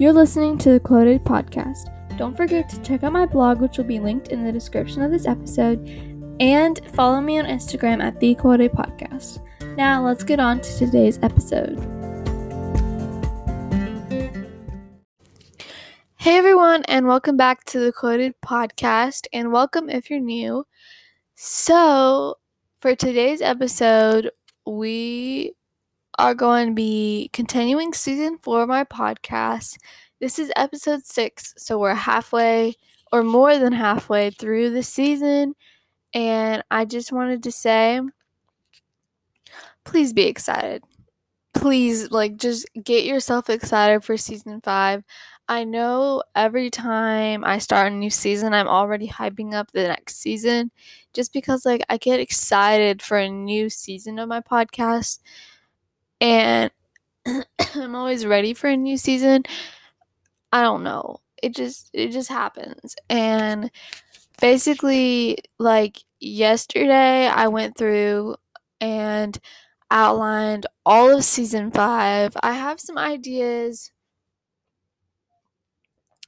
You're listening to the Quoted Podcast. Don't forget to check out my blog, which will be linked in the description of this episode, and follow me on Instagram at the Quoted Podcast. Now, let's get on to today's episode. Hey everyone, and welcome back to the Quoted Podcast, and welcome if you're new. So, for today's episode, we are going to be continuing season four of my podcast. This is episode six, so we're halfway or more than halfway through the season. And I just wanted to say, please be excited. Please, like, just get yourself excited for season five. I know every time I start a new season, I'm already hyping up the next season just because, like, I get excited for a new season of my podcast and I'm always ready for a new season. I don't know. It just it just happens. And basically like yesterday I went through and outlined all of season 5. I have some ideas.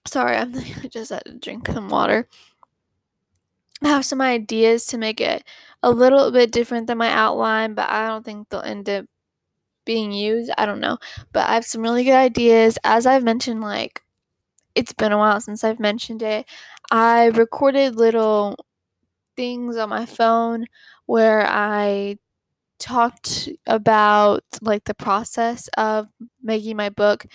Sorry, I'm I just had to drink some water. I have some ideas to make it a little bit different than my outline, but I don't think they'll end up being used. I don't know. But I have some really good ideas. As I've mentioned, like, it's been a while since I've mentioned it. I recorded little things on my phone where I talked about like the process of making my book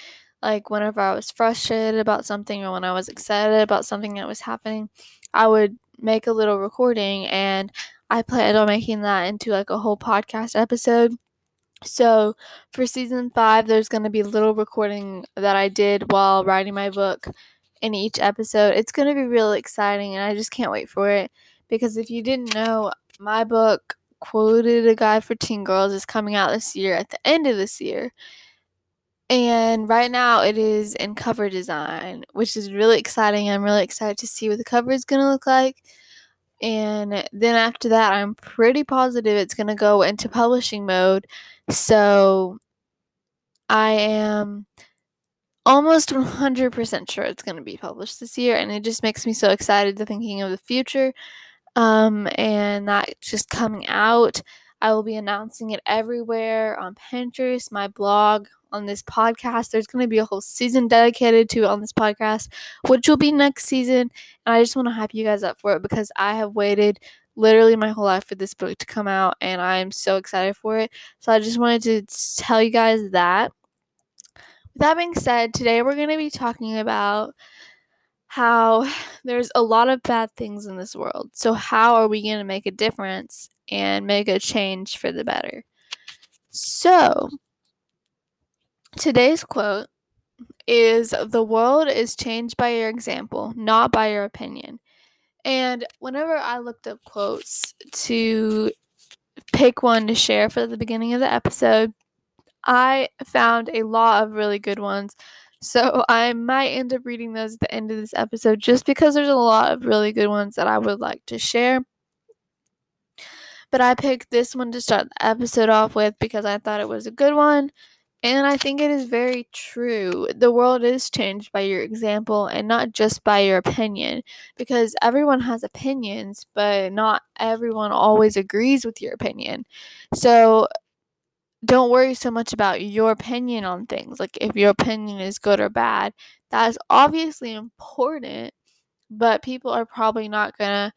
like whenever I was frustrated about something or when I was excited about something that was happening, I would make a little recording and I planned on making that into like a whole podcast episode. So, for season five, there's going to be a little recording that I did while writing my book in each episode. It's going to be really exciting, and I just can't wait for it. Because if you didn't know, my book, Quoted a Guide for Teen Girls, is coming out this year at the end of this year. And right now, it is in cover design, which is really exciting. I'm really excited to see what the cover is going to look like. And then after that, I'm pretty positive it's going to go into publishing mode so I am almost 100% sure it's going to be published this year, and it just makes me so excited to thinking of the future. Um, and that just coming out. I will be announcing it everywhere on Pinterest, my blog, on this podcast. There's going to be a whole season dedicated to it on this podcast, which will be next season. And I just want to hype you guys up for it because I have waited literally my whole life for this book to come out, and I'm so excited for it. So I just wanted to tell you guys that. With that being said, today we're going to be talking about how there's a lot of bad things in this world. So, how are we going to make a difference and make a change for the better? So, today's quote is The world is changed by your example, not by your opinion. And whenever I looked up quotes to pick one to share for the beginning of the episode, I found a lot of really good ones. So I might end up reading those at the end of this episode just because there's a lot of really good ones that I would like to share. But I picked this one to start the episode off with because I thought it was a good one and I think it is very true. The world is changed by your example and not just by your opinion because everyone has opinions, but not everyone always agrees with your opinion. So don't worry so much about your opinion on things. Like if your opinion is good or bad, that is obviously important, but people are probably not going to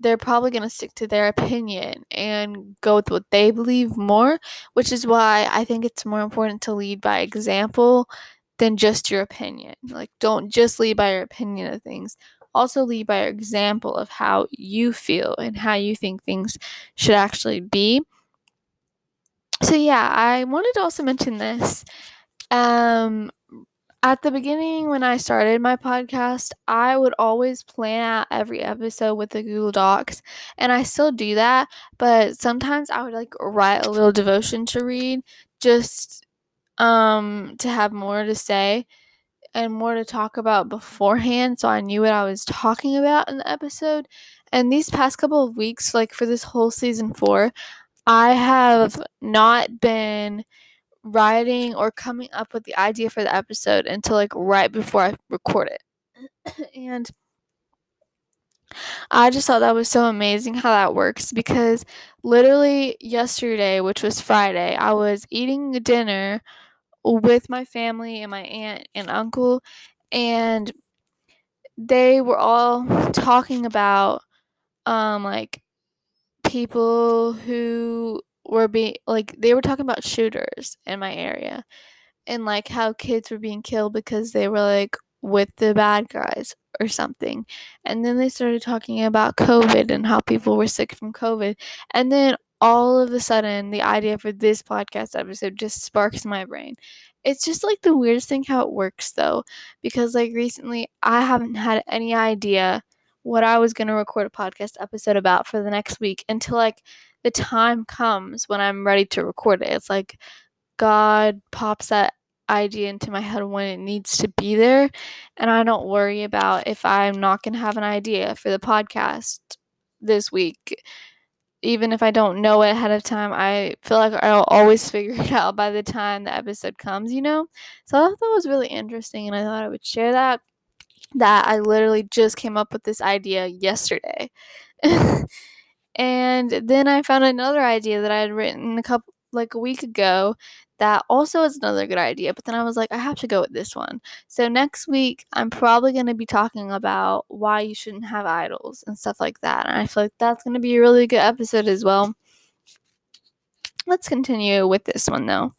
they're probably going to stick to their opinion and go with what they believe more, which is why I think it's more important to lead by example than just your opinion. Like, don't just lead by your opinion of things. Also, lead by your example of how you feel and how you think things should actually be. So, yeah, I wanted to also mention this. Um, at the beginning, when I started my podcast, I would always plan out every episode with the Google Docs, and I still do that. But sometimes I would like write a little devotion to read just um, to have more to say and more to talk about beforehand so I knew what I was talking about in the episode. And these past couple of weeks, like for this whole season four, I have not been writing or coming up with the idea for the episode until like right before I record it. and I just thought that was so amazing how that works because literally yesterday, which was Friday, I was eating dinner with my family and my aunt and uncle, and they were all talking about um like people who were being like they were talking about shooters in my area and like how kids were being killed because they were like with the bad guys or something. And then they started talking about COVID and how people were sick from COVID. And then all of a sudden, the idea for this podcast episode just sparks my brain. It's just like the weirdest thing how it works though, because like recently I haven't had any idea what I was going to record a podcast episode about for the next week until like the time comes when I'm ready to record it. It's like God pops that idea into my head when it needs to be there. And I don't worry about if I'm not going to have an idea for the podcast this week. Even if I don't know it ahead of time, I feel like I'll always figure it out by the time the episode comes, you know? So I thought that was really interesting and I thought I would share that. That I literally just came up with this idea yesterday. and then I found another idea that I had written a couple like a week ago that also is another good idea. But then I was like, I have to go with this one. So next week, I'm probably going to be talking about why you shouldn't have idols and stuff like that. And I feel like that's going to be a really good episode as well. Let's continue with this one though.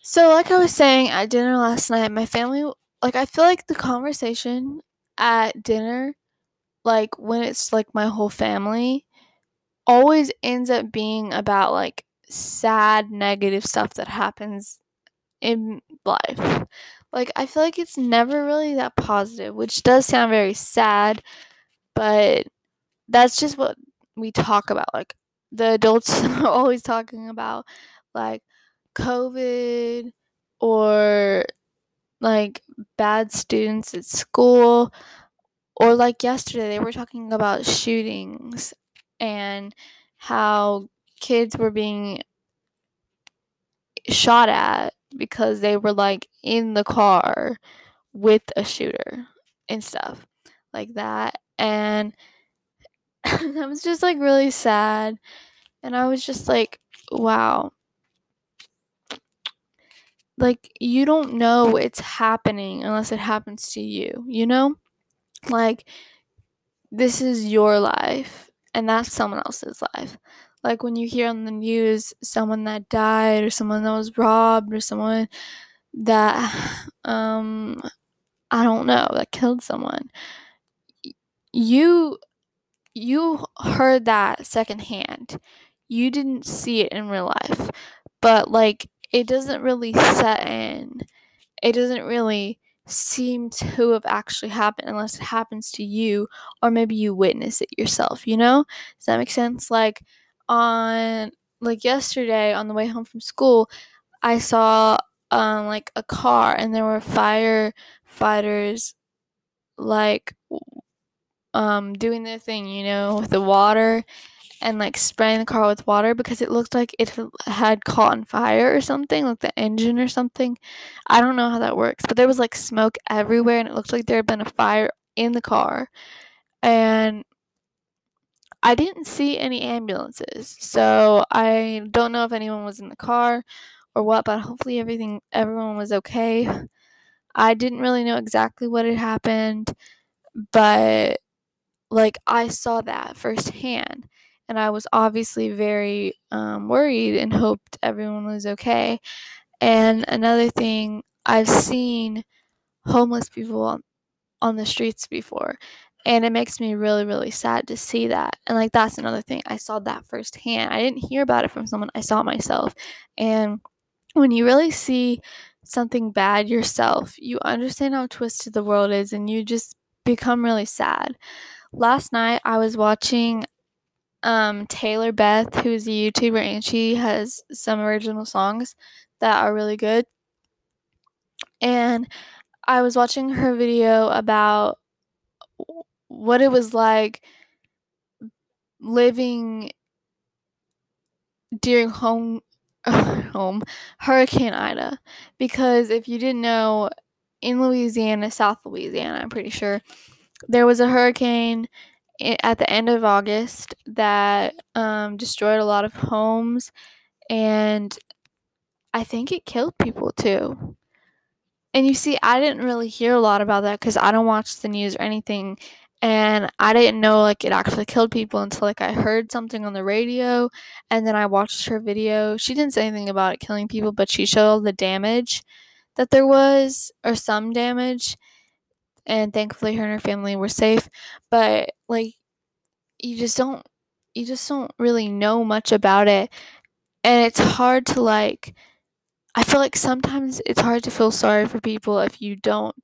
So, like I was saying at dinner last night, my family, like, I feel like the conversation at dinner, like, when it's like my whole family, always ends up being about like sad, negative stuff that happens in life. Like, I feel like it's never really that positive, which does sound very sad, but that's just what we talk about. Like, the adults are always talking about, like, COVID or like bad students at school. Or, like, yesterday, they were talking about shootings and how kids were being shot at because they were like in the car with a shooter and stuff like that. And that was just like really sad. And I was just like, wow. Like, you don't know it's happening unless it happens to you, you know? Like, this is your life, and that's someone else's life. Like when you hear on the news someone that died or someone that was robbed or someone that um I don't know that killed someone you you heard that secondhand. You didn't see it in real life. But like it doesn't really set in. It doesn't really seem to have actually happened unless it happens to you or maybe you witness it yourself you know? Does that make sense? Like on like yesterday on the way home from school, I saw um like a car and there were firefighters like um doing their thing, you know, with the water and like spraying the car with water because it looked like it had caught on fire or something, like the engine or something. I don't know how that works, but there was like smoke everywhere and it looked like there had been a fire in the car. And I didn't see any ambulances, so I don't know if anyone was in the car or what, but hopefully everything everyone was okay. I didn't really know exactly what had happened, but like I saw that firsthand and I was obviously very um, worried and hoped everyone was okay. And another thing, I've seen homeless people on, on the streets before, and it makes me really really sad to see that. And like that's another thing i saw that firsthand. I didn't hear about it from someone i saw it myself. And when you really see something bad yourself you understand how twisted the world is and you just become really sad. Last night i was watching um, taylor beth who's a youtuber and she has some original songs that are really good and i was watching her video about what it was like living during home home Hurricane Ida. Because if you didn't know, in Louisiana, South Louisiana, I'm pretty sure, there was a hurricane at the end of August that um, destroyed a lot of homes and I think it killed people too. And you see, I didn't really hear a lot about that because I don't watch the news or anything. And I didn't know like it actually killed people until like I heard something on the radio and then I watched her video. She didn't say anything about it killing people, but she showed the damage that there was or some damage. And thankfully her and her family were safe. But like you just don't you just don't really know much about it. And it's hard to like I feel like sometimes it's hard to feel sorry for people if you don't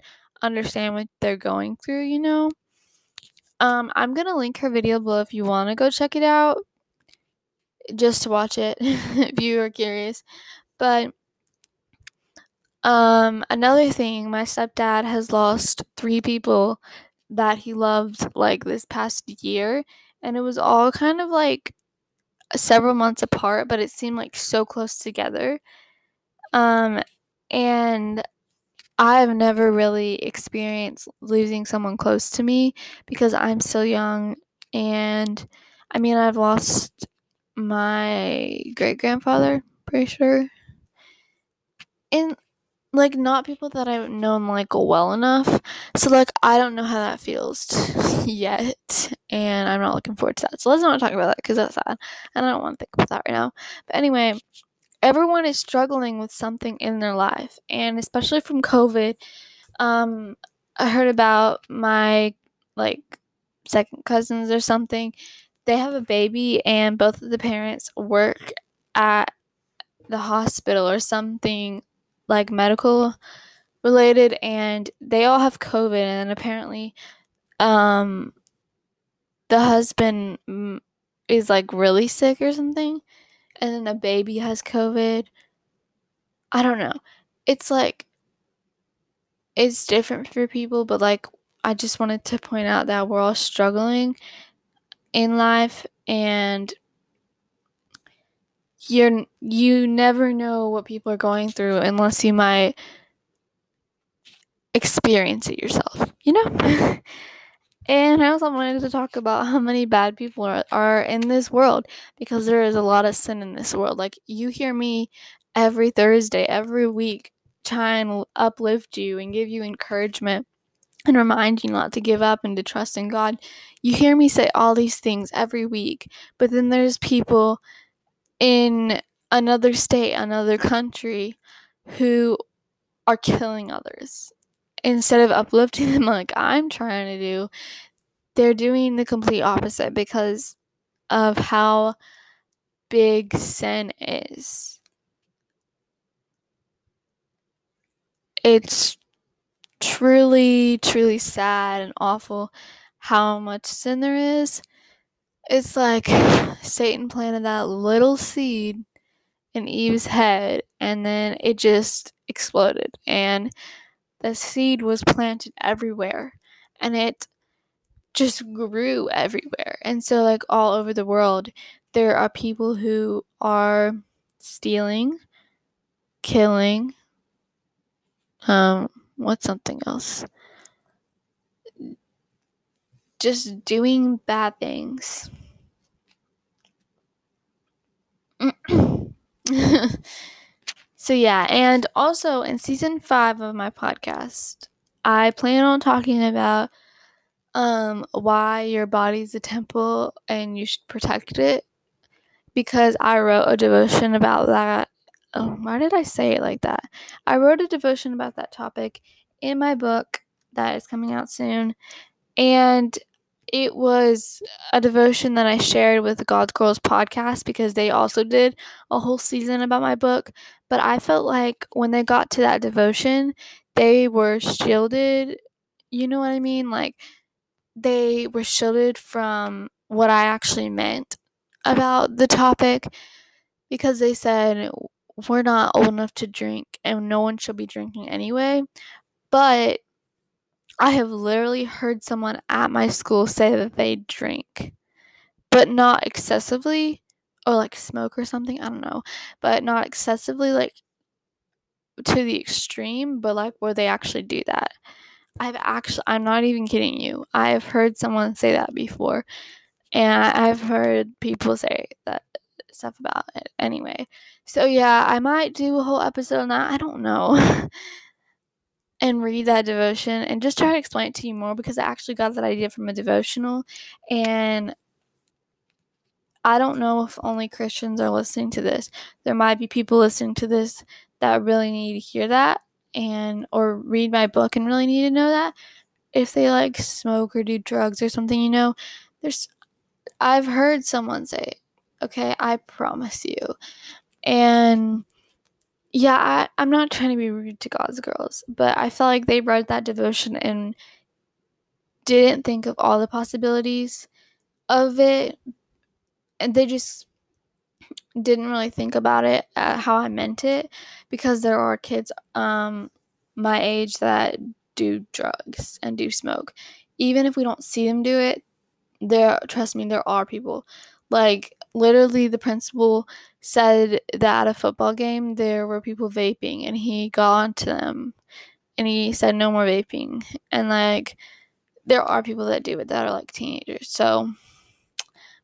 understand what they're going through, you know? Um, I'm gonna link her video below if you wanna go check it out. Just to watch it if you are curious. But um another thing, my stepdad has lost three people that he loved like this past year and it was all kind of like several months apart, but it seemed like so close together. Um, and I've never really experienced losing someone close to me because I'm still young. And I mean, I've lost my great grandfather, pretty sure. And like, not people that I've known like well enough. So, like, I don't know how that feels yet. And I'm not looking forward to that. So, let's not talk about that because that's sad. And I don't want to think about that right now. But anyway, everyone is struggling with something in their life, and especially from COVID. Um, I heard about my like second cousins or something. They have a baby, and both of the parents work at the hospital or something like medical related, and they all have COVID, and apparently, um, the husband is like really sick or something and then the baby has COVID. I don't know. It's like it's different for people, but like I just wanted to point out that we're all struggling in life and you're you never know what people are going through unless you might experience it yourself, you know? And I also wanted to talk about how many bad people are, are in this world because there is a lot of sin in this world. Like, you hear me every Thursday, every week, try and uplift you and give you encouragement and remind you not to give up and to trust in God. You hear me say all these things every week, but then there's people in another state, another country who are killing others instead of uplifting them like I'm trying to do, they're doing the complete opposite because of how big sin is. It's truly, truly sad and awful how much sin there is. It's like Satan planted that little seed in Eve's head and then it just exploded. And the seed was planted everywhere and it just grew everywhere. And so, like, all over the world, there are people who are stealing, killing, um, what's something else? Just doing bad things. So yeah, and also in season 5 of my podcast, I plan on talking about um why your body's a temple and you should protect it because I wrote a devotion about that. Oh, why did I say it like that? I wrote a devotion about that topic in my book that is coming out soon. And it was a devotion that I shared with the God's Girls podcast because they also did a whole season about my book. But I felt like when they got to that devotion, they were shielded. You know what I mean? Like they were shielded from what I actually meant about the topic because they said we're not old enough to drink and no one should be drinking anyway. But I have literally heard someone at my school say that they drink, but not excessively or like smoke or something. I don't know, but not excessively like to the extreme, but like where they actually do that. I've actually, I'm not even kidding you. I've heard someone say that before, and I've heard people say that stuff about it anyway. So yeah, I might do a whole episode on that. I don't know. and read that devotion and just try to explain it to you more because I actually got that idea from a devotional and I don't know if only Christians are listening to this. There might be people listening to this that really need to hear that and or read my book and really need to know that. If they like smoke or do drugs or something, you know, there's I've heard someone say, "Okay, I promise you." And yeah, I, I'm not trying to be rude to God's girls, but I felt like they read that devotion and didn't think of all the possibilities of it and they just didn't really think about it uh, how I meant it because there are kids um my age that do drugs and do smoke. Even if we don't see them do it, there trust me there are people like literally the principal said that at a football game there were people vaping and he got onto them and he said no more vaping and like there are people that do it that are like teenagers so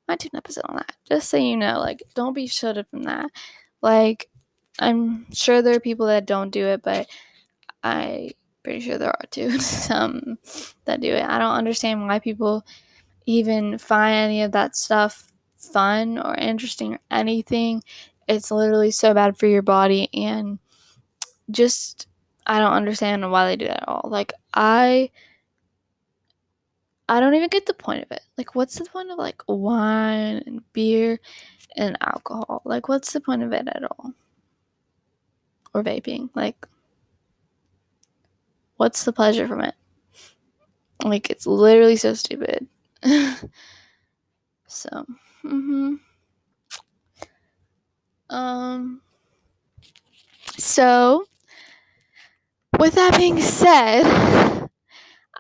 my an episode on that. Just so you know, like, don't be shut up from that. Like, I'm sure there are people that don't do it, but I pretty sure there are too some that do it. I don't understand why people even find any of that stuff fun or interesting or anything. It's literally so bad for your body and just I don't understand why they do that at all. Like I I don't even get the point of it. Like, what's the point of like wine and beer and alcohol? Like, what's the point of it at all? Or vaping? Like, what's the pleasure from it? Like, it's literally so stupid. so, hmm um, so with that being said.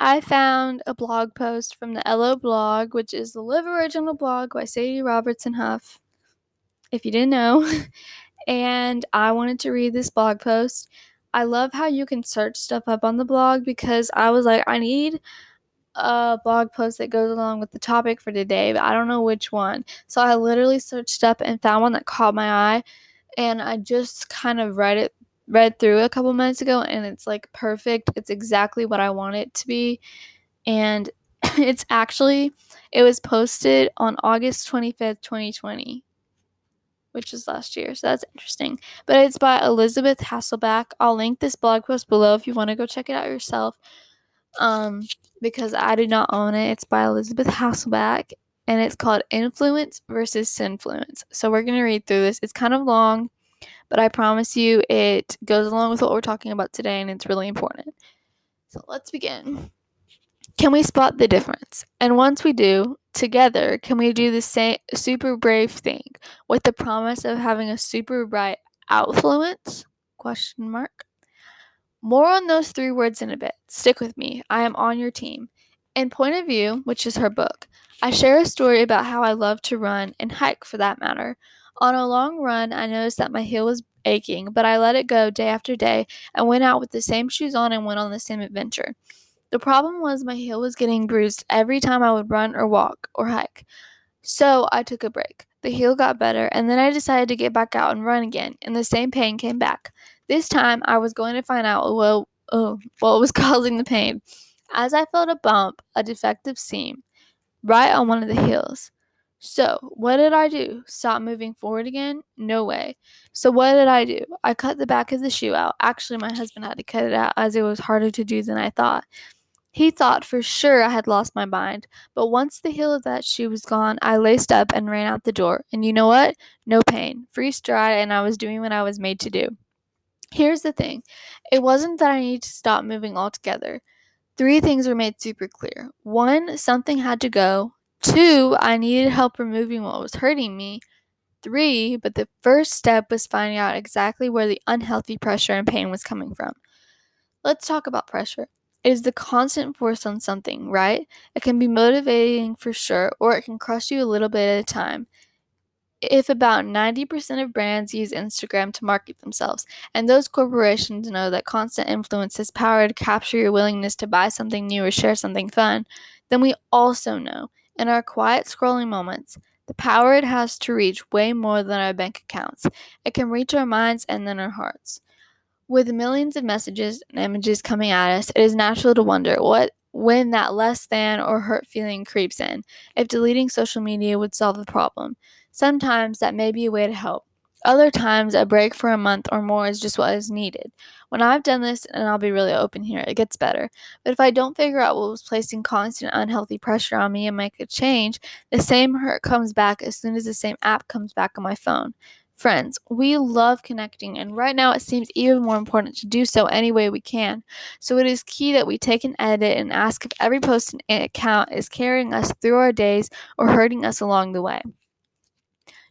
I found a blog post from the LO blog, which is the Live Original blog by Sadie Robertson Huff, if you didn't know. and I wanted to read this blog post. I love how you can search stuff up on the blog because I was like, I need a blog post that goes along with the topic for today, but I don't know which one. So I literally searched up and found one that caught my eye, and I just kind of read it read through a couple minutes ago and it's like perfect. It's exactly what I want it to be. And it's actually it was posted on August 25th, 2020, which is last year. So that's interesting. But it's by Elisabeth Hasselbeck. I'll link this blog post below if you want to go check it out yourself. Um because I do not own it. It's by Elisabeth Hasselbeck and it's called Influence versus Sinfluence. So we're going to read through this. It's kind of long but I promise you it goes along with what we're talking about today and it's really important. So let's begin. Can we spot the difference? And once we do, together, can we do the same super brave thing with the promise of having a super bright outfluence? Question mark. More on those three words in a bit. Stick with me. I am on your team. In Point of View, which is her book, I share a story about how I love to run and hike for that matter. On a long run, I noticed that my heel was aching, but I let it go day after day and went out with the same shoes on and went on the same adventure. The problem was my heel was getting bruised every time I would run or walk or hike. So I took a break. The heel got better, and then I decided to get back out and run again, and the same pain came back. This time, I was going to find out what, oh, what was causing the pain. As I felt a bump, a defective seam, right on one of the heels. So, what did I do? Stop moving forward again? No way. So, what did I do? I cut the back of the shoe out. Actually, my husband had to cut it out as it was harder to do than I thought. He thought for sure I had lost my mind, but once the heel of that shoe was gone, I laced up and ran out the door. And you know what? No pain, free stride, and I was doing what I was made to do. Here's the thing it wasn't that I needed to stop moving altogether. Three things were made super clear. One, something had to go. Two, I needed help removing what was hurting me. Three, but the first step was finding out exactly where the unhealthy pressure and pain was coming from. Let's talk about pressure. It is the constant force on something, right? It can be motivating for sure, or it can crush you a little bit at a time. If about 90% of brands use Instagram to market themselves, and those corporations know that constant influence has power to capture your willingness to buy something new or share something fun, then we also know, in our quiet scrolling moments, the power it has to reach way more than our bank accounts. It can reach our minds and then our hearts. With millions of messages and images coming at us, it is natural to wonder what when that less than or hurt feeling creeps in, if deleting social media would solve the problem. Sometimes that may be a way to help. Other times, a break for a month or more is just what is needed. When I've done this, and I'll be really open here, it gets better. But if I don't figure out what was placing constant unhealthy pressure on me and make a change, the same hurt comes back as soon as the same app comes back on my phone. Friends, we love connecting, and right now it seems even more important to do so any way we can. So it is key that we take an edit and ask if every post and account is carrying us through our days or hurting us along the way.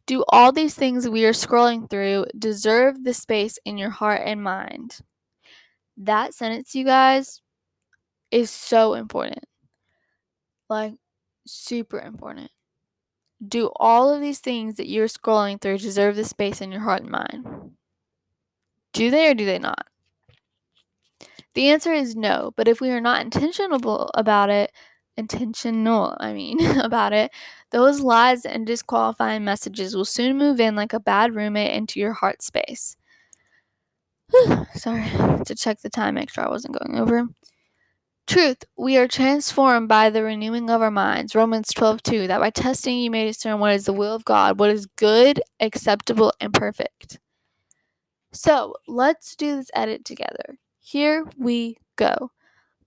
Do all these things we are scrolling through deserve the space in your heart and mind? That sentence, you guys, is so important. Like, super important. Do all of these things that you're scrolling through deserve the space in your heart and mind? Do they or do they not? The answer is no, but if we are not intentional about it, intentional, I mean, about it, those lies and disqualifying messages will soon move in like a bad roommate into your heart space. Sorry to check the time, sure I wasn't going over. Truth, we are transformed by the renewing of our minds. Romans 12, 2, that by testing you may discern what is the will of God, what is good, acceptable, and perfect. So let's do this edit together. Here we go.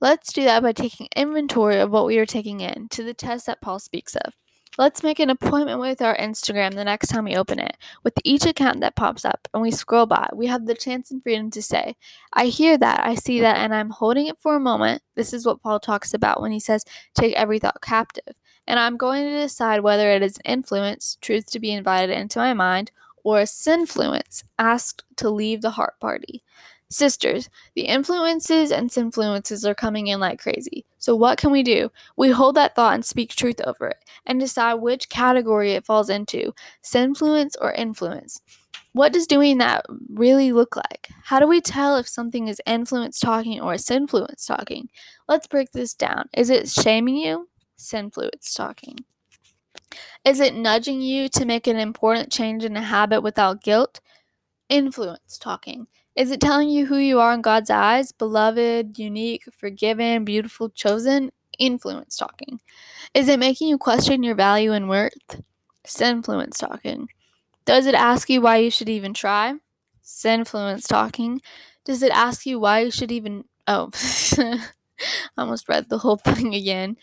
Let's do that by taking inventory of what we are taking in to the test that Paul speaks of. Let's make an appointment with our Instagram the next time we open it. With each account that pops up and we scroll by, we have the chance and freedom to say, I hear that, I see that, and I'm holding it for a moment. This is what Paul talks about when he says, take every thought captive. And I'm going to decide whether it is an influence, truth to be invited into my mind, or a sinfluence, asked to leave the heart party. Sisters, the influences and sinfluences are coming in like crazy. So, what can we do? We hold that thought and speak truth over it and decide which category it falls into sinfluence or influence. What does doing that really look like? How do we tell if something is influence talking or sinfluence talking? Let's break this down. Is it shaming you? Sinfluence talking. Is it nudging you to make an important change in a habit without guilt? Influence talking. Is it telling you who you are in God's eyes? Beloved, unique, forgiven, beautiful, chosen? Influence talking. Is it making you question your value and worth? Sinfluence talking. Does it ask you why you should even try? Sinfluence talking. Does it ask you why you should even. Oh, I almost read the whole thing again.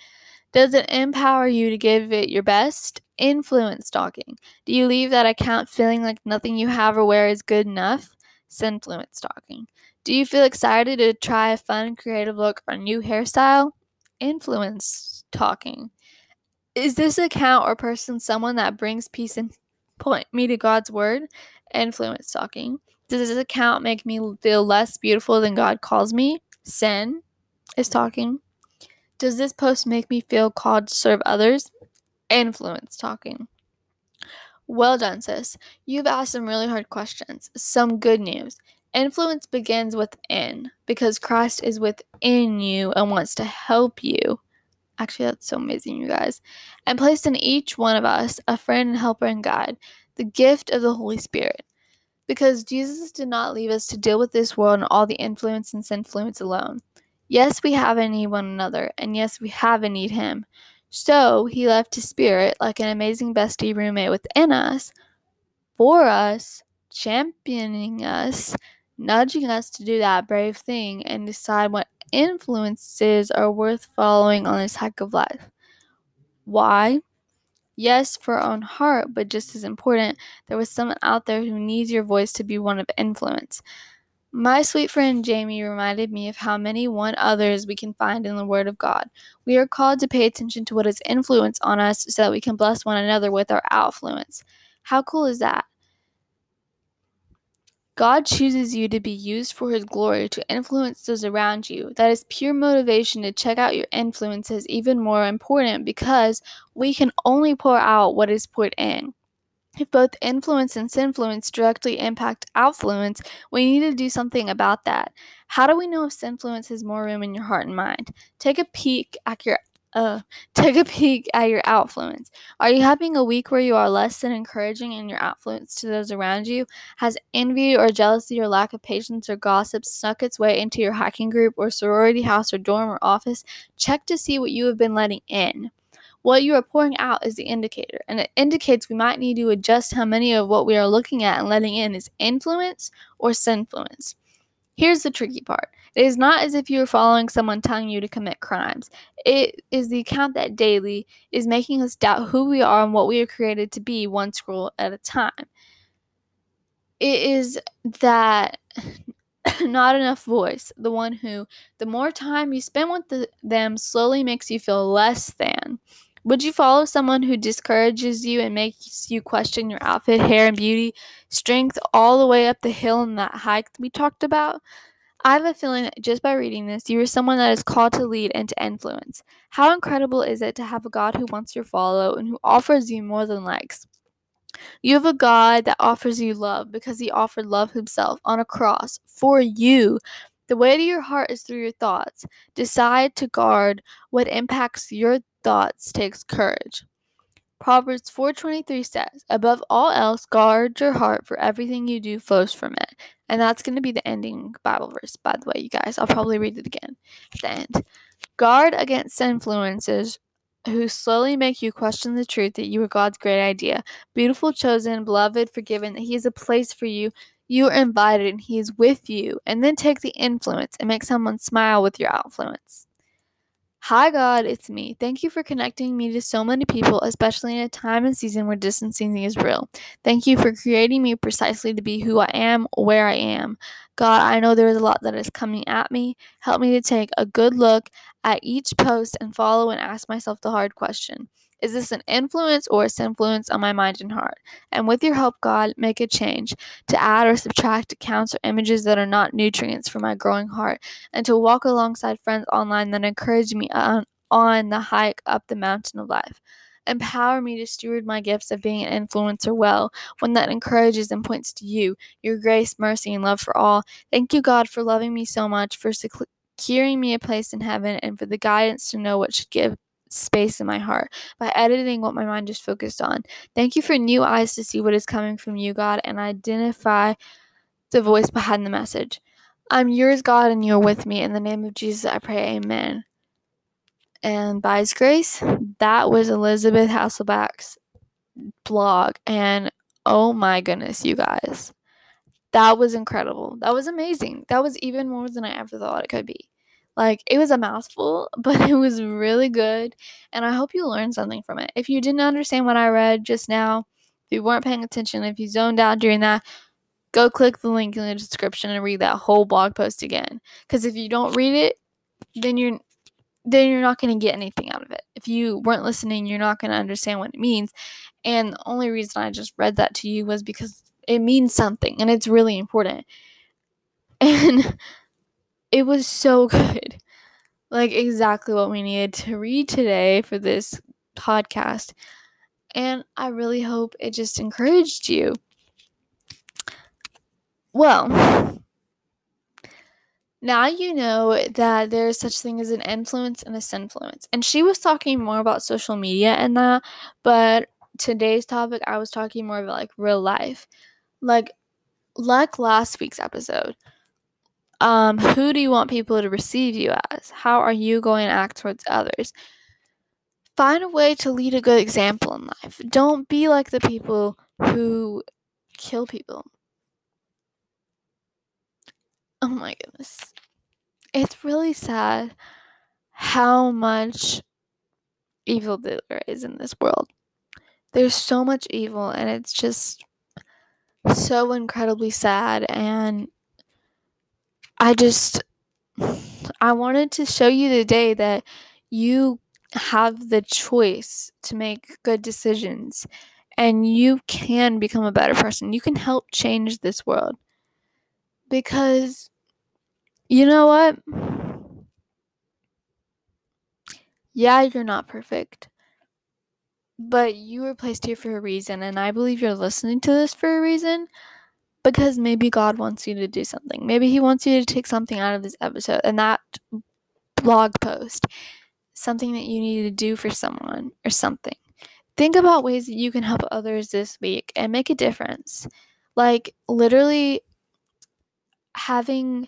Does it empower you to give it your best? Influence talking. Do you leave that account feeling like nothing you have or wear is good enough? Sinfluence talking. Do you feel excited to try a fun, creative look or new hairstyle? Influence talking. Is this account or person someone that brings peace and point me to God's word? Influence talking. Does this account make me feel less beautiful than God calls me? Sin is talking. Does this post make me feel called to serve others? Influence talking. Well done, sis. You've asked some really hard questions. Some good news. Influence begins within because Christ is within you and wants to help you. Actually, that's so amazing, you guys. And placed in each one of us a friend and helper and guide, the gift of the Holy Spirit. Because Jesus did not leave us to deal with this world and all the influence and influence alone. Yes, we have a need one another, and yes, we have a need Him. So he left his spirit, like an amazing bestie roommate within us, for us, championing us, nudging us to do that brave thing and decide what influences are worth following on this hike of life. Why? Yes, for our own heart, but just as important, there was someone out there who needs your voice to be one of influence. My sweet friend Jamie reminded me of how many one others we can find in the Word of God. We are called to pay attention to what is influence on us so that we can bless one another with our outfluence. How cool is that? God chooses you to be used for His glory to influence those around you. That is pure motivation to check out your influences even more important because we can only pour out what is poured in. If both influence and sinfluence directly impact outfluence, we need to do something about that. How do we know if sinfluence has more room in your heart and mind? Take a peek at your uh, take a peek at your outfluence. Are you having a week where you are less than encouraging in your outfluence to those around you? Has envy or jealousy or lack of patience or gossip snuck its way into your hiking group or sorority house or dorm or office? Check to see what you have been letting in. What you are pouring out is the indicator, and it indicates we might need to adjust how many of what we are looking at and letting in is influence or sinfluence. Here's the tricky part it is not as if you are following someone telling you to commit crimes. It is the account that daily is making us doubt who we are and what we are created to be one scroll at a time. It is that not enough voice, the one who, the more time you spend with the, them, slowly makes you feel less than. Would you follow someone who discourages you and makes you question your outfit, hair, and beauty, strength all the way up the hill in that hike we talked about? I have a feeling that just by reading this, you are someone that is called to lead and to influence. How incredible is it to have a God who wants your follow and who offers you more than likes? You have a God that offers you love because he offered love himself on a cross for you. The way to your heart is through your thoughts. Decide to guard what impacts your thoughts takes courage. Proverbs 4:23 says, "Above all else, guard your heart, for everything you do flows from it." And that's going to be the ending Bible verse, by the way, you guys. I'll probably read it again at the end. Guard against influences who slowly make you question the truth that you are God's great idea. Beautiful, chosen, beloved, forgiven, that He has a place for you. You are invited and He is with you. And then take the influence and make someone smile with your influence. Hi, God, it's me. Thank you for connecting me to so many people, especially in a time and season where distancing is real. Thank you for creating me precisely to be who I am, where I am. God, I know there is a lot that is coming at me. Help me to take a good look at each post and follow and ask myself the hard question is this an influence or a sinfluence on my mind and heart? And with your help, God, make a change to add or subtract accounts or images that are not nutrients for my growing heart, and to walk alongside friends online that encourage me on, on the hike up the mountain of life. Empower me to steward my gifts of being an influencer well, one that encourages and points to you, your grace, mercy, and love for all. Thank you, God, for loving me so much, for securing me a place in heaven, and for the guidance to know what should give space in my heart by editing what my mind just focused on. Thank you for new eyes to see what is coming from you, God, and identify the voice behind the message. I'm yours, God, and you're with me. In the name of Jesus, I pray, Amen. And by His grace, that was Elisabeth Hasselbeck's blog. And oh my goodness, you guys, that was incredible. That was amazing. That was even more than I ever thought it could be. Like it was a mouthful, but it was really good. And I hope you learned something from it. If you didn't understand what I read just now, if you weren't paying attention, if you zoned out during that, go click the link in the description and read that whole blog post again. Because if you don't read it, then you're then you're not going to get anything out of it. If you weren't listening, you're not going to understand what it means. And the only reason I just read that to you was because it means something and it's really important. And it was so good. Like exactly what we needed to read today for this podcast. And I really hope it just encouraged you. Well, now you know that there's such thing as an influence and a sinfluence. And she was talking more about social media and that, but today's topic I was talking more about like real life. Like like last week's episode um, who do you want people to receive you as? How are you going to act towards others? Find a way to lead a good example in life. Don't be like the people who kill people. Oh my goodness. It's really sad how much evil there is in this world. There's so much evil, and it's just so incredibly sad. And I just I wanted to show you today that you have the choice to make good decisions and you can become a better person. You can help change this world. Because you know what? Yeah, you're not perfect. but you were placed here for a reason, and I believe you're listening to this for a reason because maybe God wants you to do something. Maybe He wants you to take something out of this episode and that blog post, something that you need to do for someone or something. Think about ways that you can help others this week and make a difference. Like, literally, having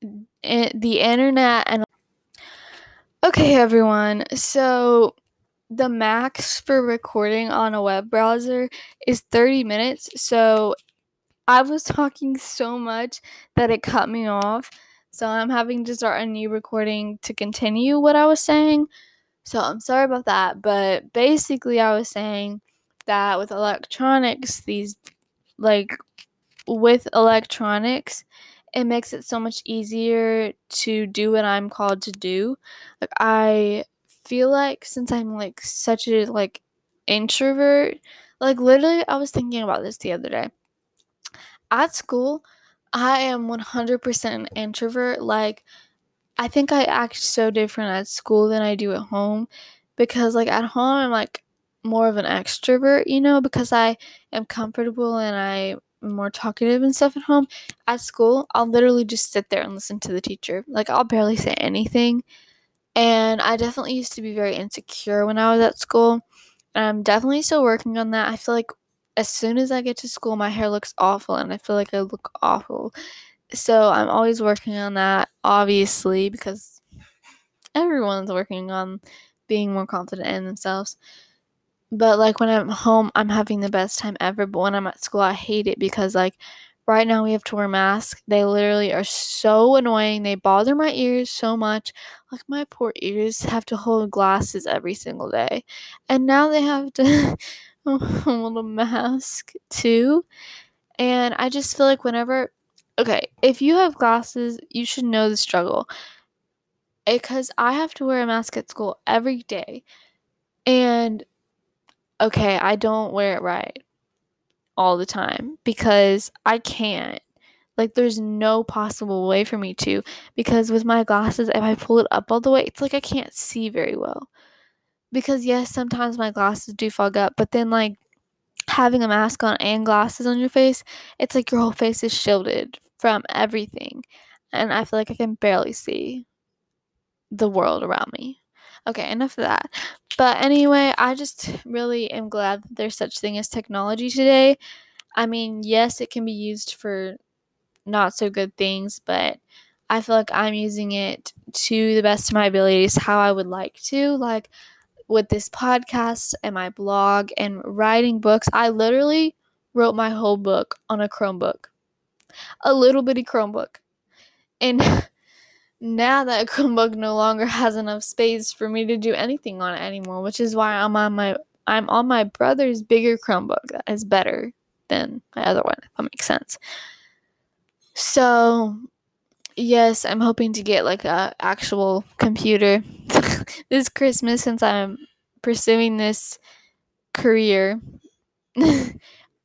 the internet and okay everyone so the max for recording on a web browser is 30 minutes so i was talking so much that it cut me off so i'm having to start a new recording to continue what i was saying so i'm sorry about that but basically i was saying that with electronics these like with electronics, it makes it so much easier to do what I'm called to do. Like I feel like since I'm like such a like introvert, like literally I was thinking about this the other day. At school, I am 100% an introvert. Like I think I act so different at school than I do at home because like at home I'm like more of an extrovert, you know, because I am comfortable and I more talkative and stuff at home. At school, I'll literally just sit there and listen to the teacher. Like, I'll barely say anything. And I definitely used to be very insecure when I was at school. And I'm definitely still working on that. I feel like as soon as I get to school, my hair looks awful and I feel like I look awful. So I'm always working on that, obviously, because everyone's working on being more confident in themselves. But like when I'm home, I'm having the best time ever. But when I'm at school, I hate it because like right now we have to wear masks. They literally are so annoying. They bother my ears so much. Like my poor ears have to hold glasses every single day. And now they have to hold a mask too. And I just feel like whenever okay, if you have glasses, you should know the struggle. Because I have to wear a mask at school every day. And okay, I don't wear it right all the time because I can't. Like, there's no possible way for me to because with my glasses, if I pull it up all the way, it's like I can't see very well. Because, yes, sometimes my glasses do fog up, but then, like, having a mask on and glasses on your face, it's like your whole face is shielded from everything. And I feel like I can barely see the world around me. Okay, enough of that. But anyway, I just really am glad that there's such thing as technology today. I mean, yes, it can be used for not so good things, but I feel like I'm using it to the best of my abilities how I would like to. Like with this podcast and my blog and writing books, I literally wrote my whole book on a Chromebook. A little bitty Chromebook. And now that Chromebook no longer has enough space for me to do anything on it anymore, which is why I'm on my I'm on my brother's bigger Chromebook that is better than my other one, if that makes sense. So yes, I'm hoping to get like a actual computer this Christmas since I'm pursuing this career.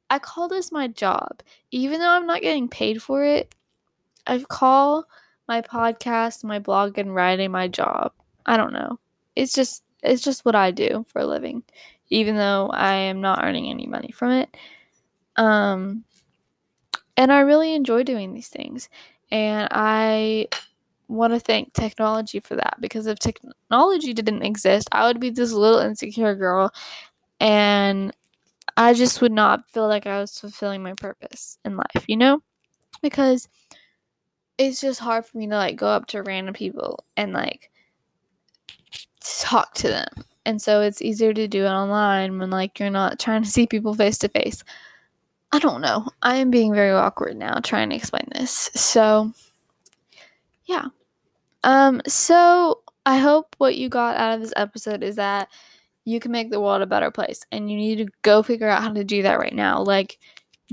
I call this my job. Even though I'm not getting paid for it, I call my podcast, my blog, and writing my job. I don't know. It's just it's just what I do for a living, even though I am not earning any money from it. Um, and I really enjoy doing these things, and I want to thank technology for that because if technology didn't exist, I would be this little insecure girl, and I just would not feel like I was fulfilling my purpose in life, you know? Because it's just hard for me to like go up to random people and like talk to them. And so it's easier to do it online when like you're not trying to see people face to face. I don't know. I am being very awkward now trying to explain this. So yeah. Um so I hope what you got out of this episode is that you can make the world a better place and you need to go figure out how to do that right now. Like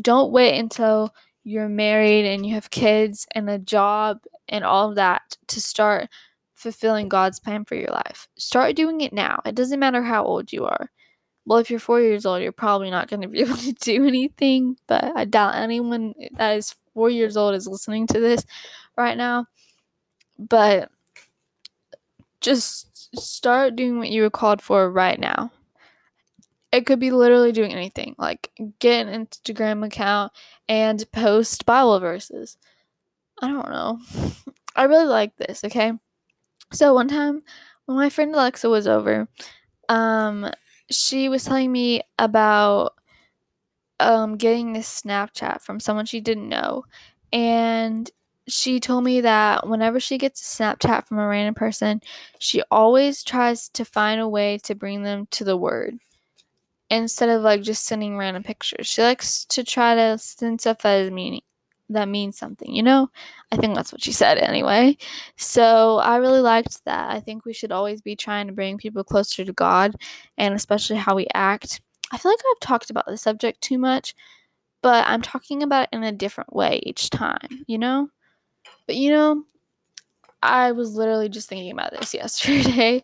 don't wait until you're married and you have kids and a job and all of that to start fulfilling God's plan for your life. Start doing it now. It doesn't matter how old you are. Well, if you're four years old, you're probably not going to be able to do anything, but I doubt anyone that is four years old is listening to this right now. But just start doing what you were called for right now. It could be literally doing anything, like get an Instagram account and post Bible verses. I don't know. I really like this, okay? So one time when my friend Alexa was over, um, she was telling me about um getting this Snapchat from someone she didn't know. And she told me that whenever she gets a Snapchat from a random person, she always tries to find a way to bring them to the word instead of like just sending random pictures. She likes to try to send stuff that is meaning that means something, you know? I think that's what she said anyway. So I really liked that. I think we should always be trying to bring people closer to God and especially how we act. I feel like I've talked about the subject too much, but I'm talking about it in a different way each time, you know? But you know, I was literally just thinking about this yesterday.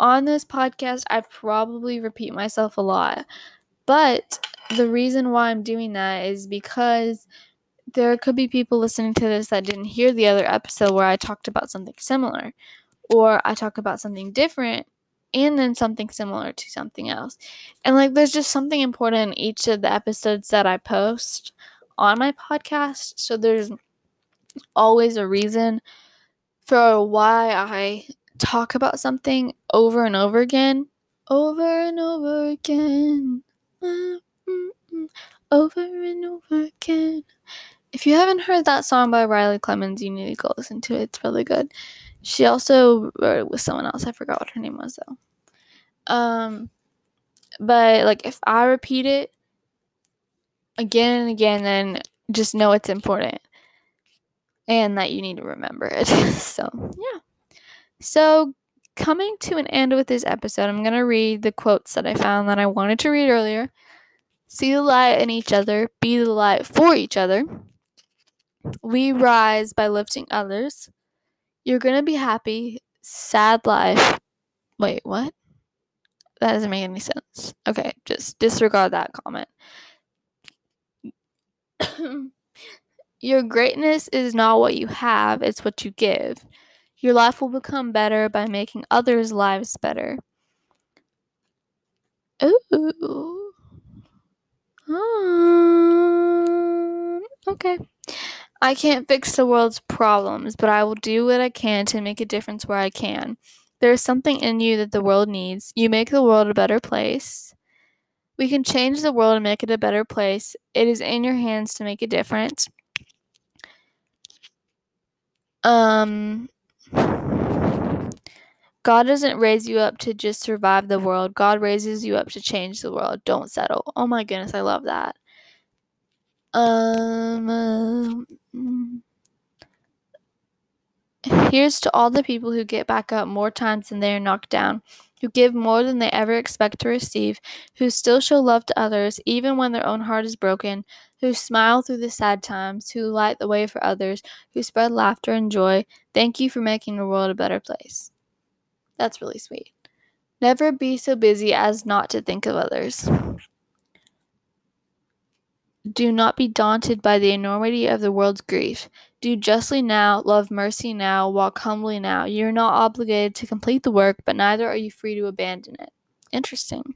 On this podcast, I probably repeat myself a lot. But the reason why I'm doing that is because there could be people listening to this that didn't hear the other episode where I talked about something similar, or I talk about something different and then something similar to something else. And like, there's just something important in each of the episodes that I post on my podcast. So there's always a reason for why I talk about something over and over again. Over and over again. Over and over again. If you haven't heard that song by Riley Clemmons, you need to go listen to it. It's really good. She also wrote it with someone else. I forgot what her name was though. Um, but like if I repeat it again and again, then just know it's important and that you need to remember it. so yeah. So coming to an end with this episode, I'm gonna read the quotes that I found that I wanted to read earlier. See the light in each other, be the light for each other. We rise by lifting others. You're going to be happy. Sad life. Wait, what? That doesn't make any sense. Okay, just disregard that comment. Your greatness is not what you have, it's what you give. Your life will become better by making others' lives better. Ooh. Um, okay. I can't fix the world's problems, but I will do what I can to make a difference where I can. There is something in you that the world needs. You make the world a better place. We can change the world and make it a better place. It is in your hands to make a difference. Um God doesn't raise you up to just survive the world. God raises you up to change the world. Don't settle. Oh my goodness, I love that. Um, um here's to all the people who get back up more times than they are knocked down, who give more than they ever expect to receive, who still show love to others even when their own heart is broken, who smile through the sad times, who light the way for others, who spread laughter and joy. Thank you for making the world a better place. That's really sweet. Never be so busy as not to think of others. Do not be daunted by the enormity of the world's grief. Do justly now, love mercy now, walk humbly now. You are not obligated to complete the work, but neither are you free to abandon it. Interesting.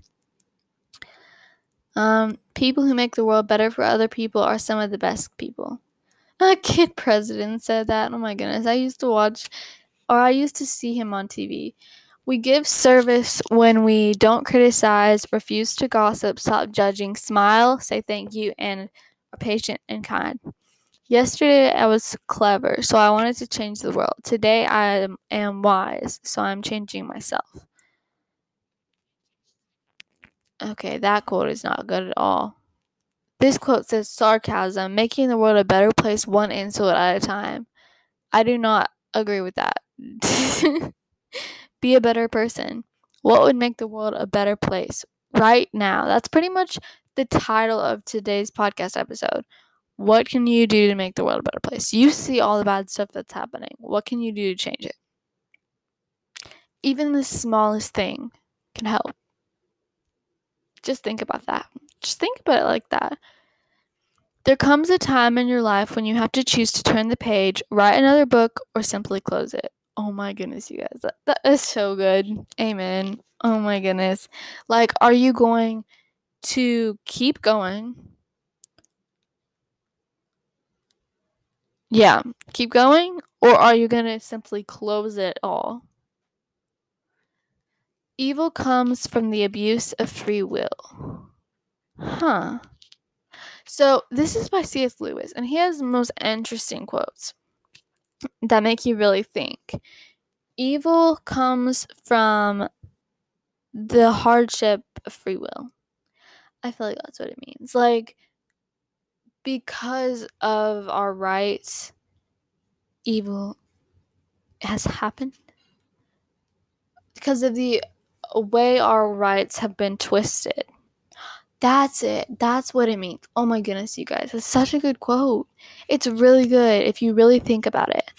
Um, people who make the world better for other people are some of the best people. A kid president said that. Oh my goodness. I used to watch, or I used to see him on TV. We give service when we don't criticize, refuse to gossip, stop judging, smile, say thank you, and are patient and kind. Yesterday I was clever, so I wanted to change the world. Today I am, wise, so I'm changing myself. Okay, that quote is not good at all. This quote says sarcasm, making the world a better place one insult at a time. I do not agree with that. Be a better person. What would make the world a better place right now? That's pretty much the title of today's podcast episode. What can you do to make the world a better place? You see all the bad stuff that's happening. What can you do to change it? Even the smallest thing can help. Just think about that. Just think about it like that. There comes a time in your life when you have to choose to turn the page, write another book, or simply close it. Oh my goodness, you guys. That, that is so good. Amen. Oh my goodness. Like, are you going to keep going? Yeah, keep going? Or are you going to simply close it all? Evil comes from the abuse of free will. Huh. So, this is by C.S. Lewis, and he has the most interesting quotes that make you really think. Evil comes from the hardship of free will. I feel like that's what it means. Like, because of our rights, evil has happened. Because of the way our rights have been twisted. That's it. That's what it means. Oh my goodness, you guys. It's such a good quote. It's really good if you really think about it.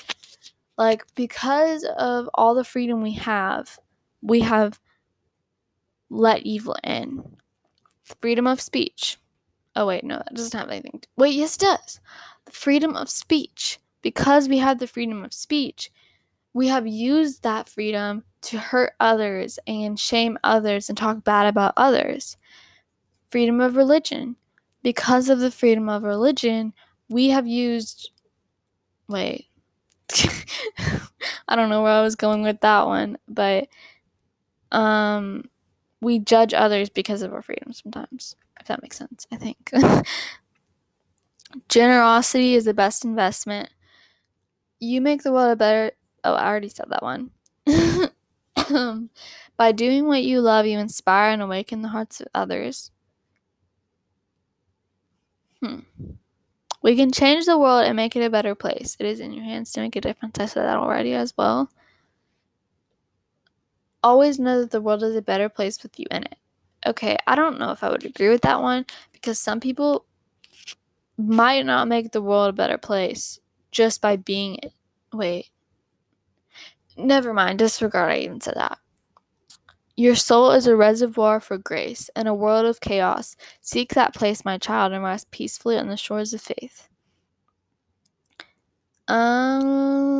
Like, because of all the freedom we have, we have let evil in. Freedom of speech. Oh, wait, no, that doesn't have anything. To, wait, yes, it does. The freedom of speech. Because we have the freedom of speech, we have used that freedom to hurt others and shame others and talk bad about others. Freedom of religion. Because of the freedom of religion, we have used. Wait. I don't know where I was going with that one, but um we judge others because of our freedom sometimes. If that makes sense, I think. Generosity is the best investment. You make the world a better. Oh, I already said that one. By doing what you love, you inspire and awaken the hearts of others. Hmm. We can change the world and make it a better place. It is in your hands to make a difference. I said that already as well. Always know that the world is a better place with you in it. Okay, I don't know if I would agree with that one because some people might not make the world a better place just by being it. Wait. Never mind, disregard I even said that. Your soul is a reservoir for grace. In a world of chaos, seek that place, my child, and rest peacefully on the shores of faith. Um,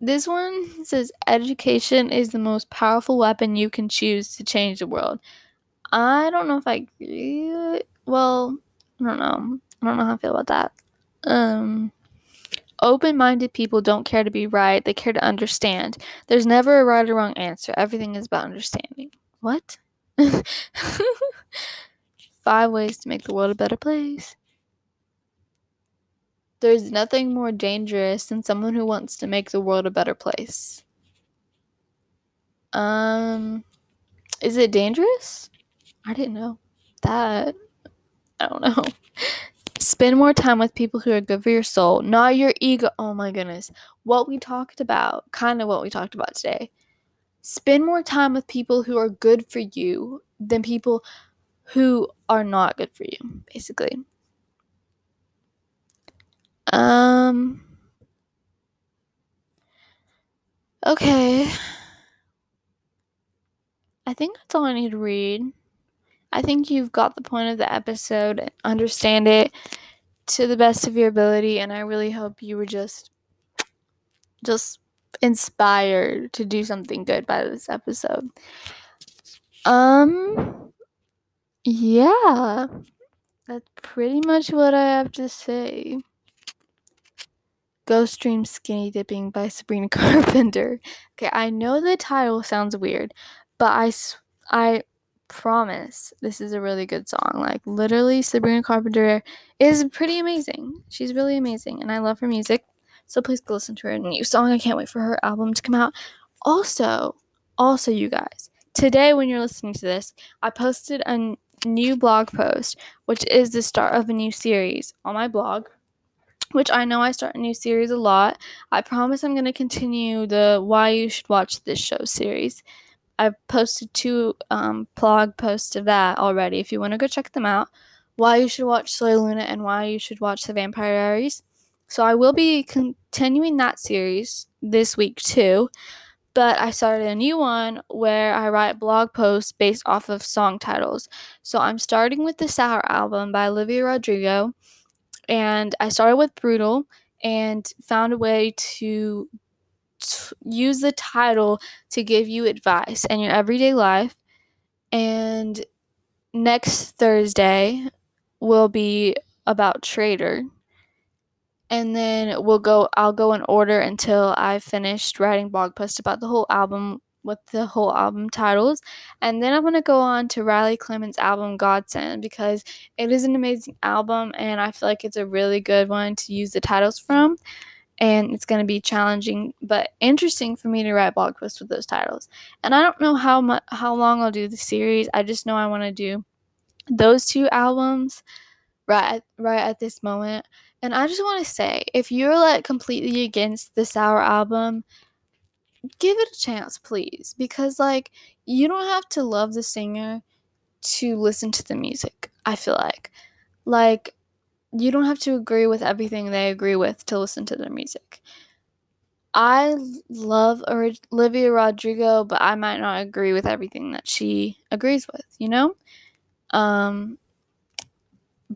this one says education is the most powerful weapon you can choose to change the world. I don't know if I agree. Well, I don't know. I don't know how I feel about that. Um, Open minded people don't care to be right, they care to understand. There's never a right or wrong answer, everything is about understanding. What? Five ways to make the world a better place. There's nothing more dangerous than someone who wants to make the world a better place. Um, is it dangerous? I didn't know that. I don't know. Spend more time with people who are good for your soul, not your ego. Oh my goodness. What we talked about, kind of what we talked about today. Spend more time with people who are good for you than people who are not good for you, basically. Um Okay. I think that's all I need to read. I think you've got the point of the episode, understand it to the best of your ability, and I really hope you were just just inspired to do something good by this episode. Um yeah. That's pretty much what I have to say. Ghost Dream Skinny Dipping by Sabrina Carpenter. Okay, I know the title sounds weird, but I I promise this is a really good song. Like literally Sabrina Carpenter is pretty amazing. She's really amazing and I love her music. So please go listen to her new song. I can't wait for her album to come out. Also, also you guys, today when you're listening to this, I posted a new blog post, which is the start of a new series on my blog. Which I know I start a new series a lot. I promise I'm going to continue the Why You Should Watch This Show series. I've posted two um, blog posts of that already. If you want to go check them out, why you should watch Soy Luna and why you should watch The Vampire Diaries. So I will be continuing that series this week too. But I started a new one where I write blog posts based off of song titles. So I'm starting with the Sour album by Olivia Rodrigo. And I started with Brutal. and found a way to t- use the title to give you advice in your everyday life. And next Thursday will be about Traitor. And then we'll go I'll go in order until I've finished writing blog posts about the whole album with the whole album titles. And then I'm going to go on to Riley Clemmons' album Godsend because it is an amazing album and I feel like it's a really good one to use the titles from. And it's going to be challenging but interesting for me to write blog posts with those titles. And I don't know how much how long I'll do the series. I just know I want to do those two albums right at, right at this moment. And I just want to say, if you're like completely against the Sour album, give it a chance, please, because like you don't have to love the singer to listen to the music. I feel like, like you don't have to agree with everything they agree with to listen to their music. I love Olivia Rodrigo, but I might not agree with everything that she agrees with, you know? Um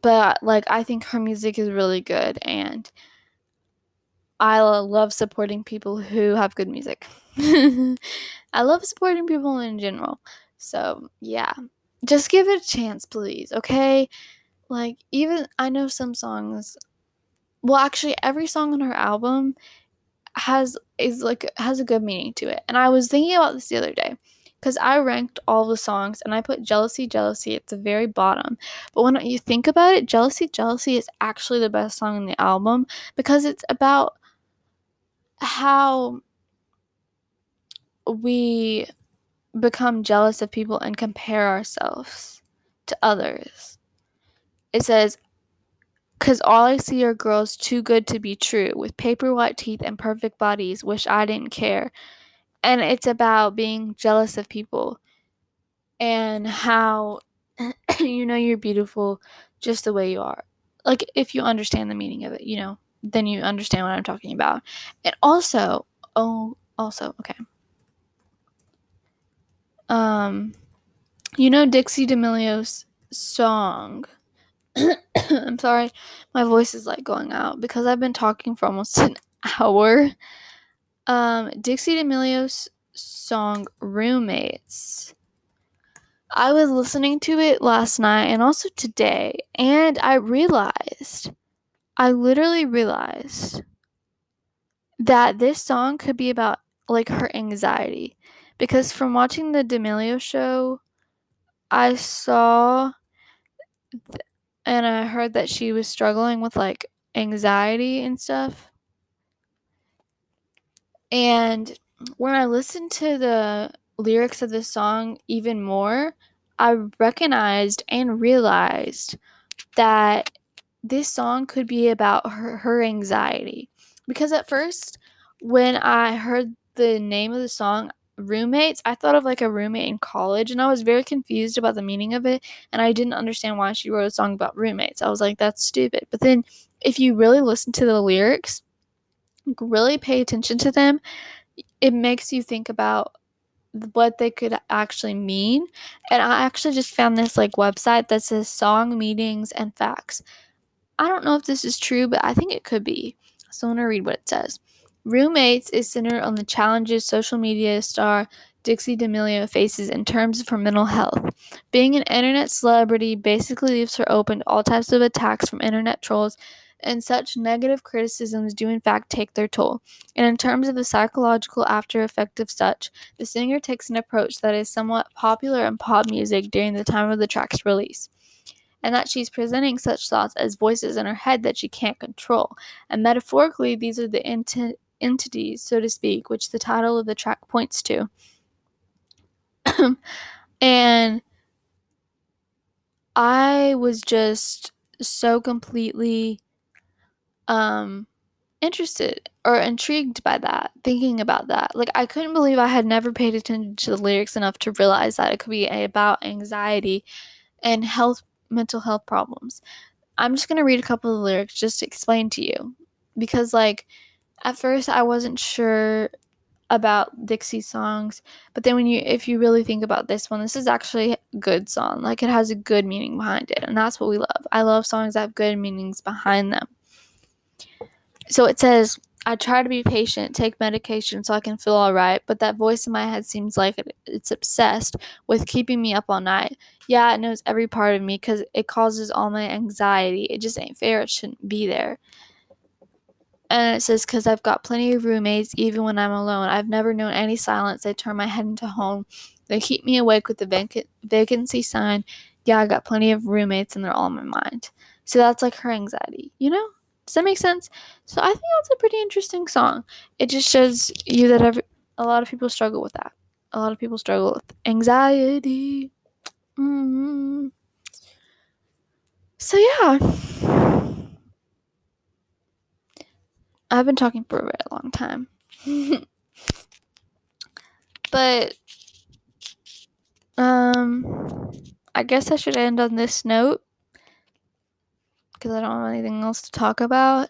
but like I think her music is really good and I love supporting people who have good music. I love supporting people in general. So, yeah. Just give it a chance, please, okay? Like even I know some songs well, actually every song on her album has is like has a good meaning to it. And I was thinking about this the other day because I ranked all the songs and I put Jealousy, Jealousy at the very bottom. But when don't you think about it, Jealousy, Jealousy is actually the best song in the album because it's about how we become jealous of people and compare ourselves to others. It says, because all I see are girls too good to be true, with paper white teeth and perfect bodies, wish I didn't care and it's about being jealous of people and how you know you're beautiful just the way you are. Like if you understand the meaning of it, you know, then you understand what I'm talking about. And also, oh, also, okay. Um you know Dixie D'Amelio's song. I'm sorry. My voice is like going out because I've been talking for almost an hour. Um, Dixie D'Amelio's song Roommates. I was listening to it last night and also today, and I realized, I literally realized that this song could be about like her anxiety. Because from watching the D'Amelio show, I saw th- and I heard that she was struggling with like anxiety and stuff. And when I listened to the lyrics of this song even more, I recognized and realized that this song could be about her, her anxiety. Because at first, when I heard the name of the song, Roommates, I thought of like a roommate in college and I was very confused about the meaning of it and I didn't understand why she wrote a song about roommates. I was like, that's stupid. But then if you really listen to the lyrics, really pay attention to them, it makes you think about what they could actually mean. And I actually just found this like website that says song meanings and facts. I don't know if this is true, but I think it could be. So I'm going to read what it says. Roommates is centered on the challenges social media star Dixie D'Amelio faces in terms of her mental health. Being an internet celebrity basically leaves her open to all types of attacks from internet trolls and such negative criticisms do in fact take their toll. And in terms of the psychological after effect of such, the singer takes an approach that is somewhat popular in pop music during the time of the track's release. And that she's presenting such thoughts as voices in her head that she can't control. And metaphorically, these are the enti- entities, so to speak, which the title of the track points to. and I was just so completely um interested or intrigued by that, thinking about that. Like I couldn't believe I had never paid attention to the lyrics enough to realize that it could be about anxiety and health mental health problems. I'm just going to read a couple of the lyrics just to explain to you because like at first I wasn't sure about Dixie songs, but then when you if you really think about this one, this is actually a good song. Like it has a good meaning behind it, and that's what we love. I love songs that have good meanings behind them. So it says, I try to be patient, take medication so I can feel all right, but that voice in my head seems like it's obsessed with keeping me up all night. Yeah, it knows every part of me because it causes all my anxiety. It just ain't fair. It shouldn't be there. And it says, because I've got plenty of roommates, even when I'm alone. I've never known any silence. They turn my head into home. They keep me awake with the vac- vacancy sign. Yeah, I got plenty of roommates and they're all in my mind. So that's like her anxiety, you know? Does that make sense? So I think that's a pretty interesting song. It just shows you that every, a lot of people struggle with that. A lot of people struggle with anxiety. Mm-hmm. So yeah. I've been talking for a very long time. but um I guess I should end on this note because I don't have anything else to talk about.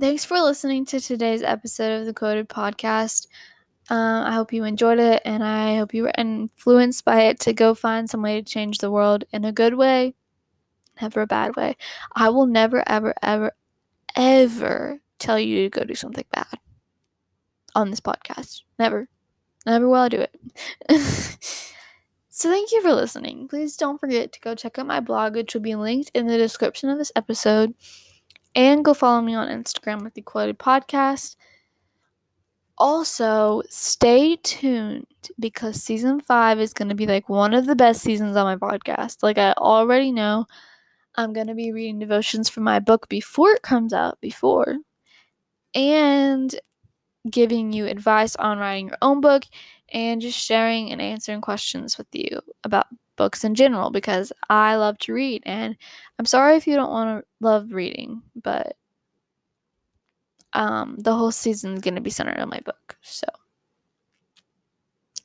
Thanks for listening to today's episode of the Quoted Podcast. Um, I hope you enjoyed it and I hope you were influenced by it to go find some way to change the world in a good way, never a bad way. I will never, ever, ever, ever tell you to go do something bad on this podcast. Never. Never will I do it. so thank you for listening. Please don't forget to go check out my blog, which will be linked in the description of this episode. And go follow me on Instagram with the quoted podcast. Also, stay tuned because season five is going to be like one of the best seasons on my podcast. Like, I already know I'm going to be reading devotions from my book before it comes out, before, and giving you advice on writing your own book and just sharing and answering questions with you about books in general because I love to read. And I'm sorry if you don't want to love reading, but um, the whole season is going to be centered on my book. So,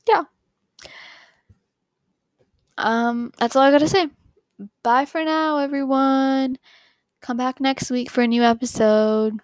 yeah. Um, that's all I got to say. Bye for now, everyone. Come back next week for a new episode.